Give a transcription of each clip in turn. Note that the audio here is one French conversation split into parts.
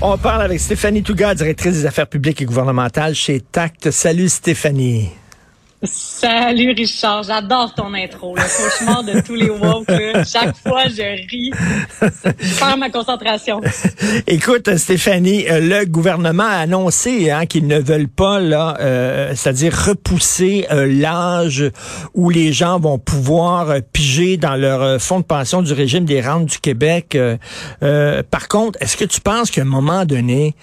On parle avec Stéphanie Touga, directrice des affaires publiques et gouvernementales chez TACT. Salut Stéphanie. Salut Richard, j'adore ton intro, le cauchemar de tous les woke. Chaque fois, je ris. Je perds ma concentration. Écoute, Stéphanie, euh, le gouvernement a annoncé hein, qu'ils ne veulent pas, là, euh, c'est-à-dire repousser euh, l'âge où les gens vont pouvoir piger dans leur fonds de pension du régime des rentes du Québec. par contre, est-ce que tu penses qu'à un moment donné,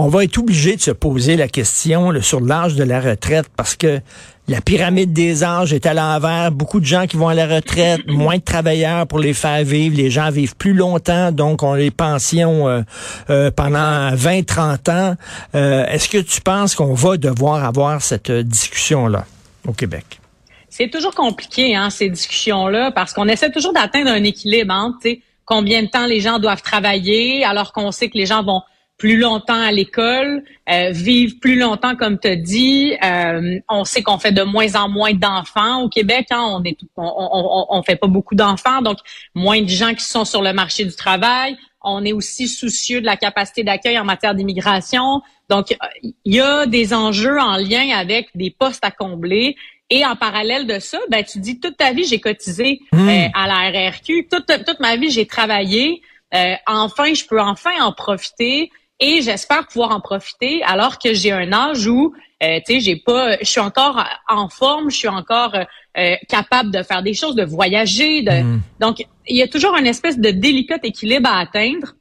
on va être obligé de se poser la question sur l'âge de la retraite parce que la pyramide des âges est à l'envers. Beaucoup de gens qui vont à la retraite, moins de travailleurs pour les faire vivre. Les gens vivent plus longtemps, donc on les pensions euh, euh, pendant 20-30 ans. Euh, est-ce que tu penses qu'on va devoir avoir cette discussion-là au Québec? C'est toujours compliqué, hein, ces discussions-là, parce qu'on essaie toujours d'atteindre un équilibre entre combien de temps les gens doivent travailler, alors qu'on sait que les gens vont plus longtemps à l'école, euh, vivre plus longtemps, comme tu dit. Euh, on sait qu'on fait de moins en moins d'enfants au Québec. Hein, on est, on, on, fait pas beaucoup d'enfants, donc moins de gens qui sont sur le marché du travail. On est aussi soucieux de la capacité d'accueil en matière d'immigration. Donc, il y a des enjeux en lien avec des postes à combler. Et en parallèle de ça, ben tu dis toute ta vie j'ai cotisé mmh. euh, à la RRQ, toute toute ma vie j'ai travaillé. Euh, enfin, je peux enfin en profiter et j'espère pouvoir en profiter alors que j'ai un âge où euh, tu sais j'ai pas je suis encore en forme je suis encore euh, capable de faire des choses de voyager de mm. donc il y a toujours une espèce de délicat équilibre à atteindre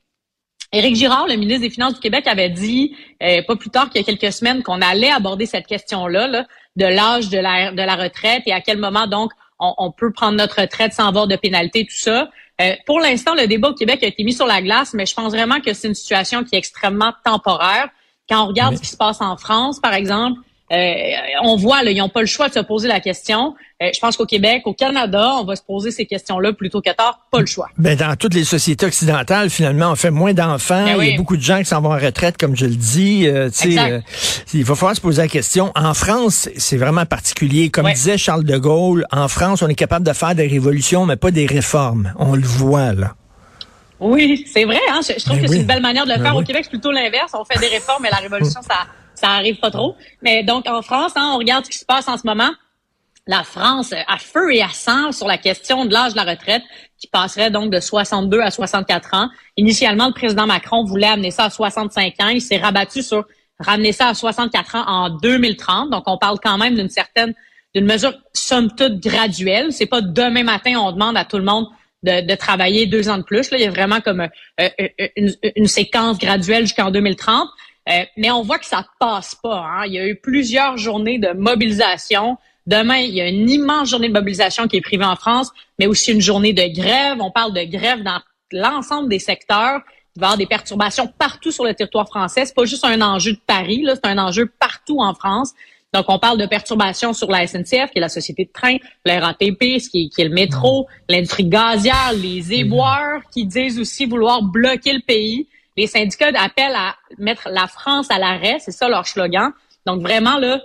Éric Girard, le ministre des Finances du Québec, avait dit euh, pas plus tard qu'il y a quelques semaines qu'on allait aborder cette question-là là, de l'âge de la, de la retraite et à quel moment donc on, on peut prendre notre retraite sans avoir de pénalité, tout ça. Euh, pour l'instant, le débat au Québec a été mis sur la glace, mais je pense vraiment que c'est une situation qui est extrêmement temporaire. Quand on regarde ce qui se passe en France, par exemple, euh, on voit, là, ils n'ont pas le choix de se poser la question. Euh, je pense qu'au Québec, au Canada, on va se poser ces questions-là plutôt qu'à tard. Pas le choix. Ben, dans toutes les sociétés occidentales, finalement, on fait moins d'enfants. Ben il y a beaucoup de gens qui s'en vont en retraite, comme je le dis. Euh, il va falloir se poser la question. En France, c'est vraiment particulier. Comme disait Charles de Gaulle, en France, on est capable de faire des révolutions, mais pas des réformes. On le voit, là. Oui, c'est vrai. Hein? Je, trouve ben que c'est une belle manière de le ben faire. Au Québec, c'est plutôt l'inverse. On fait des réformes, mais la révolution, ça ça arrive pas trop. Mais donc, en France, hein, on regarde ce qui se passe en ce moment. La France a feu et à sang sur la question de l'âge de la retraite, qui passerait donc de 62 à 64 ans. Initialement, le président Macron voulait amener ça à 65 ans. Il s'est rabattu sur ramener ça à 64 ans en 2030. Donc, on parle quand même d'une certaine, d'une mesure somme toute graduelle. C'est pas demain matin, on demande à tout le monde de, travailler deux ans de plus. Là, il y a vraiment comme euh, euh, une, une séquence graduelle jusqu'en 2030. Euh, mais on voit que ça passe pas. Hein. Il y a eu plusieurs journées de mobilisation. Demain, il y a une immense journée de mobilisation qui est prévue en France, mais aussi une journée de grève. On parle de grève dans l'ensemble des secteurs. Il va y avoir des perturbations partout sur le territoire français. C'est pas juste un enjeu de Paris, là, c'est un enjeu partout en France. Donc, on parle de perturbations sur la SNCF, qui est la société de train, la RATP, ce qui est, le métro, l'industrie gazière, les éboueurs, qui disent aussi vouloir bloquer le pays les syndicats appellent à mettre la France à l'arrêt, c'est ça leur slogan. Donc vraiment là,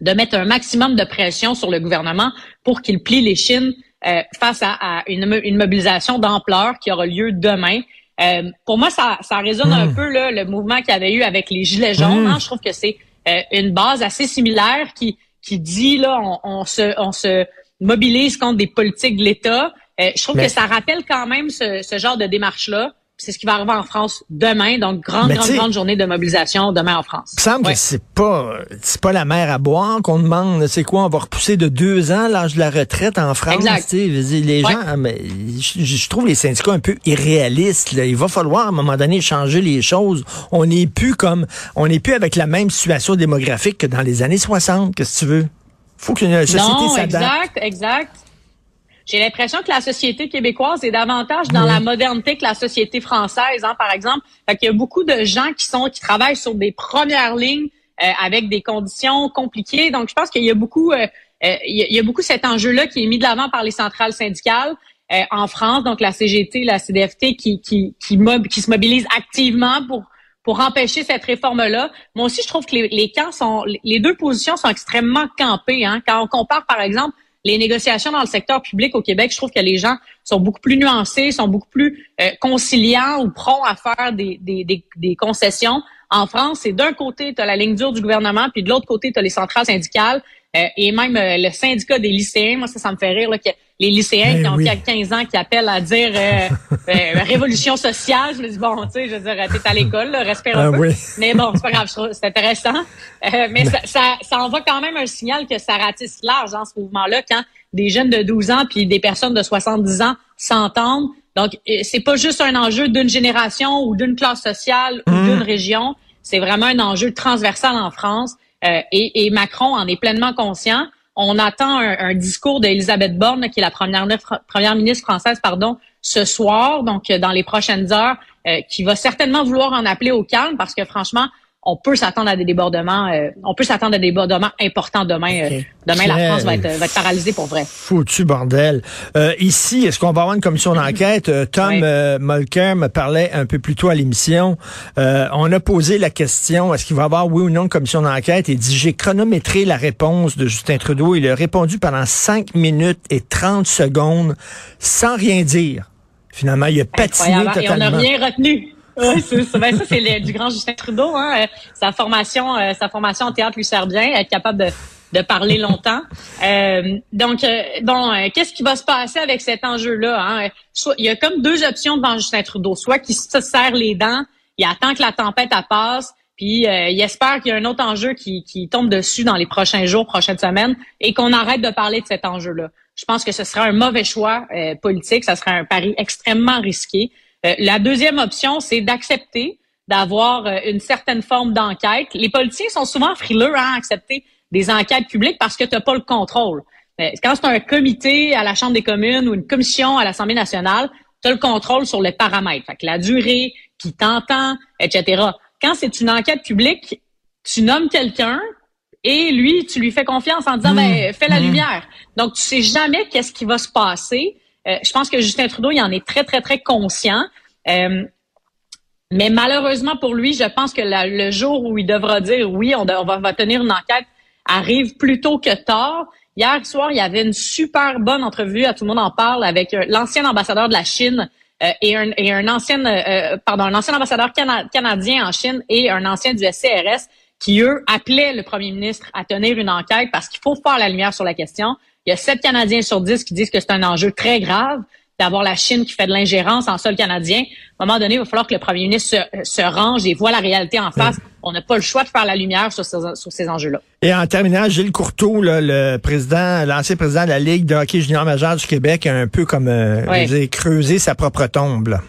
de mettre un maximum de pression sur le gouvernement pour qu'il plie les chines euh, face à, une, mobilisation d'ampleur qui aura lieu demain. Euh, pour moi, ça, ça résonne un hmm. peu là, le mouvement qu'il y avait eu avec les Gilets jaunes. Hein. Hmm. Je trouve que c'est euh, une base assez similaire qui, qui dit là, on, se, on se mobilise contre des politiques de l'État. je trouve que ça rappelle quand même ce, ce genre de démarche-là c'est ce qui va arriver en France demain. Donc, grande, Mais grande, grande journée de mobilisation demain en France. Il me semble Ouais. que c'est pas c'est pas la mer à boire qu'on demande. C'est quoi? On va repousser de deux ans l'âge de la retraite en France. Exact. Les Ouais. gens, ah, mais je, je trouve les syndicats un peu irréalistes. là. Il va falloir à un moment donné changer les choses. On n'est plus comme on n'est plus avec la même situation démographique que dans les années 60. Qu'est-ce que tu veux? Faut que la société s'adapte. exact, exact. J'ai l'impression que la société québécoise est davantage dans la modernité que la société française, hein, par exemple. Fait qu'il y a beaucoup de gens qui sont qui travaillent sur des premières lignes euh, avec des conditions compliquées. Donc, je pense qu'il y a beaucoup, euh, euh, il y a- il y a beaucoup cet enjeu-là qui est mis de l'avant par les centrales syndicales euh, en France. Donc, la CGT, la CDFT, qui qui qui, mob- qui se mobilisent activement pour pour empêcher cette réforme-là. Moi aussi, je trouve que les, les camps sont, les deux positions sont extrêmement campées. Hein. Quand on compare, par exemple, les négociations dans le secteur public au Québec, je trouve que les gens sont beaucoup plus nuancés, sont beaucoup plus euh, conciliants ou prompts à faire des, des, concessions. En France, c'est d'un côté, tu as la ligne dure du gouvernement, puis de l'autre côté, tu as les centrales syndicales euh, et même euh, le syndicat des lycéens. Moi, ça, ça me fait rire, là, les lycéens Ben qui ont oui. 15 ans qui appellent à dire euh, euh, révolution sociale. Je me dis, bon, tu sais, je veux dire, t'es à l'école, respire un Ah peu. oui. Mais bon, c'est pas grave, c'est intéressant. Euh, mais ça, ça, ça envoie quand même un signal que ça ratisse large dans ce mouvement-là quand des jeunes de 12 ans puis des personnes de 70 ans s'entendent. Donc, euh, c'est pas juste un enjeu d'une génération ou d'une classe sociale ou d'une région. C'est vraiment un enjeu transversal en France. Euh, et, et Macron en est pleinement conscient. On attend un, discours d'Elisabeth Borne, qui est la première, première ministre française, pardon, ce soir, donc euh, dans les prochaines heures, euh, qui va certainement vouloir en appeler au calme parce que franchement, on peut s'attendre à des débordements, euh, on peut s'attendre à des débordements importants demain. Euh, demain, la France va être, va être paralysée pour vrai. Foutu bordel. Euh, ici, est-ce qu'on va avoir une commission d'enquête? Euh, Tom Oui. euh, Mulcair me parlait un peu plus tôt à l'émission. Euh, on a posé la question, est-ce qu'il va y avoir oui ou non une commission d'enquête? Il dit, j'ai chronométré la réponse de Justin Trudeau. Il a répondu pendant 5 minutes et 30 secondes sans rien dire. Finalement, il a patiné Incroyable. Et on n'a totalement. rien retenu. Ouais, c'est ça. Ben, ça, c'est du grand Justin Trudeau. Hein. Euh, Sa formation, euh, sa formation en théâtre lui sert bien, être capable de, de parler longtemps. Euh, donc, euh, bon, euh, qu'est-ce qui va se passer avec cet enjeu-là? Hein? Il y a comme deux options devant Justin Trudeau. Soit qu'il se serre les dents, il attend que la tempête passe, puis euh, il espère qu'il y a un autre enjeu qui, qui tombe dessus dans les prochains jours, prochaines semaines, et qu'on arrête de parler de cet enjeu-là. Je pense que ce serait un mauvais choix politique, ça serait un pari extrêmement risqué. Euh, la deuxième option, c'est d'accepter d'avoir euh, une certaine forme d'enquête. Les politiciens sont souvent frileux à accepter des enquêtes publiques parce que tu n'as pas le contrôle. Quand c'est un comité à la Chambre des communes ou une commission à l'Assemblée nationale, tu as le contrôle sur les paramètres. Fait que la durée, qui t'entend, etc. Quand c'est une enquête publique, tu nommes quelqu'un et lui, tu lui fais confiance en disant, ben, fais la lumière. Donc, tu sais jamais qu'est-ce qui va se passer. Euh, je pense que Justin Trudeau, il en est très, très, très conscient. Euh, mais malheureusement pour lui, je pense que le jour où il devra dire oui, on, va, tenir une enquête arrive plus tôt que tard. Hier soir, il y avait une super bonne entrevue, à tout le monde en parle, avec euh, l'ancien ambassadeur de la Chine et, un, ancien, pardon, un ancien ambassadeur cana- canadien en Chine et un ancien du SCRS qui, eux, appelaient le premier ministre à tenir une enquête parce qu'il faut faire la lumière sur la question. Il y a sept Canadiens sur dix qui disent que c'est un enjeu très grave d'avoir la Chine qui fait de l'ingérence en sol canadien. À un moment donné, il va falloir que le premier ministre se, se range et voit la réalité en face. On n'a pas le choix de faire la lumière sur ces, sur ces enjeux-là. Et en terminant, Gilles Courteau, là, le président, l'ancien président de la Ligue de hockey junior majeur du Québec, a un peu comme euh, dire, creusé sa propre tombe. là.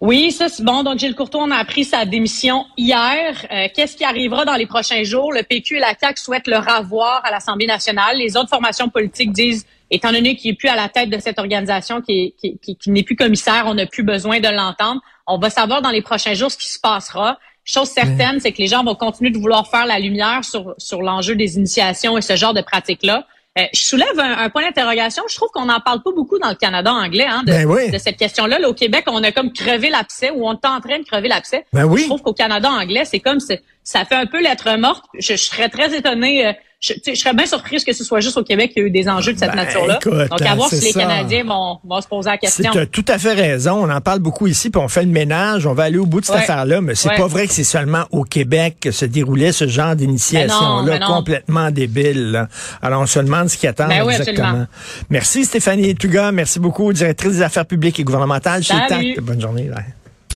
Oui, ça c'est bon. Donc Gilles Courtois, on a appris sa démission hier. Euh, Qu'est-ce qui arrivera dans les prochains jours? Le PQ et la CAQ souhaitent le ravoir à l'Assemblée nationale. Les autres formations politiques disent, étant donné qu'il n'est plus à la tête de cette organisation, qui, est- qui, qui- qui n'est plus commissaire, on n'a plus besoin de l'entendre. On va savoir dans les prochains jours ce qui se passera. Chose certaine, c'est que les gens vont continuer de vouloir faire la lumière sur, sur l'enjeu des initiations et ce genre de pratiques-là. Euh, je soulève un, un point d'interrogation. Je trouve qu'on n'en parle pas beaucoup dans le Canada anglais hein, de, Ben oui. de cette question-là. Là, au Québec, on a comme crevé l'abcès ou on est en train de crever l'abcès. Ben oui. Je trouve qu'au Canada anglais, c'est comme ça fait un peu lettre morte. Je, je serais très étonnée euh, je, je serais bien surprise que ce soit juste au Québec qu'il y a eu des enjeux de cette Ben, nature-là. écoute, Donc, à voir c'est si les. Canadiens vont, vont se poser la question. Tu as tout à fait raison. On en parle beaucoup ici, puis on fait le ménage. On va aller au bout de cette Ouais. affaire-là, mais c'est Ouais. pas vrai que c'est seulement au Québec que se déroulait ce genre d'initiation-là, Ben ben complètement débile. là. Alors, on se demande ce qui attend Ben oui, exactement. absolument. Merci Stéphanie Touga. Merci beaucoup, directrice des affaires publiques et gouvernementales chez. TAC. Bonne journée. ouais.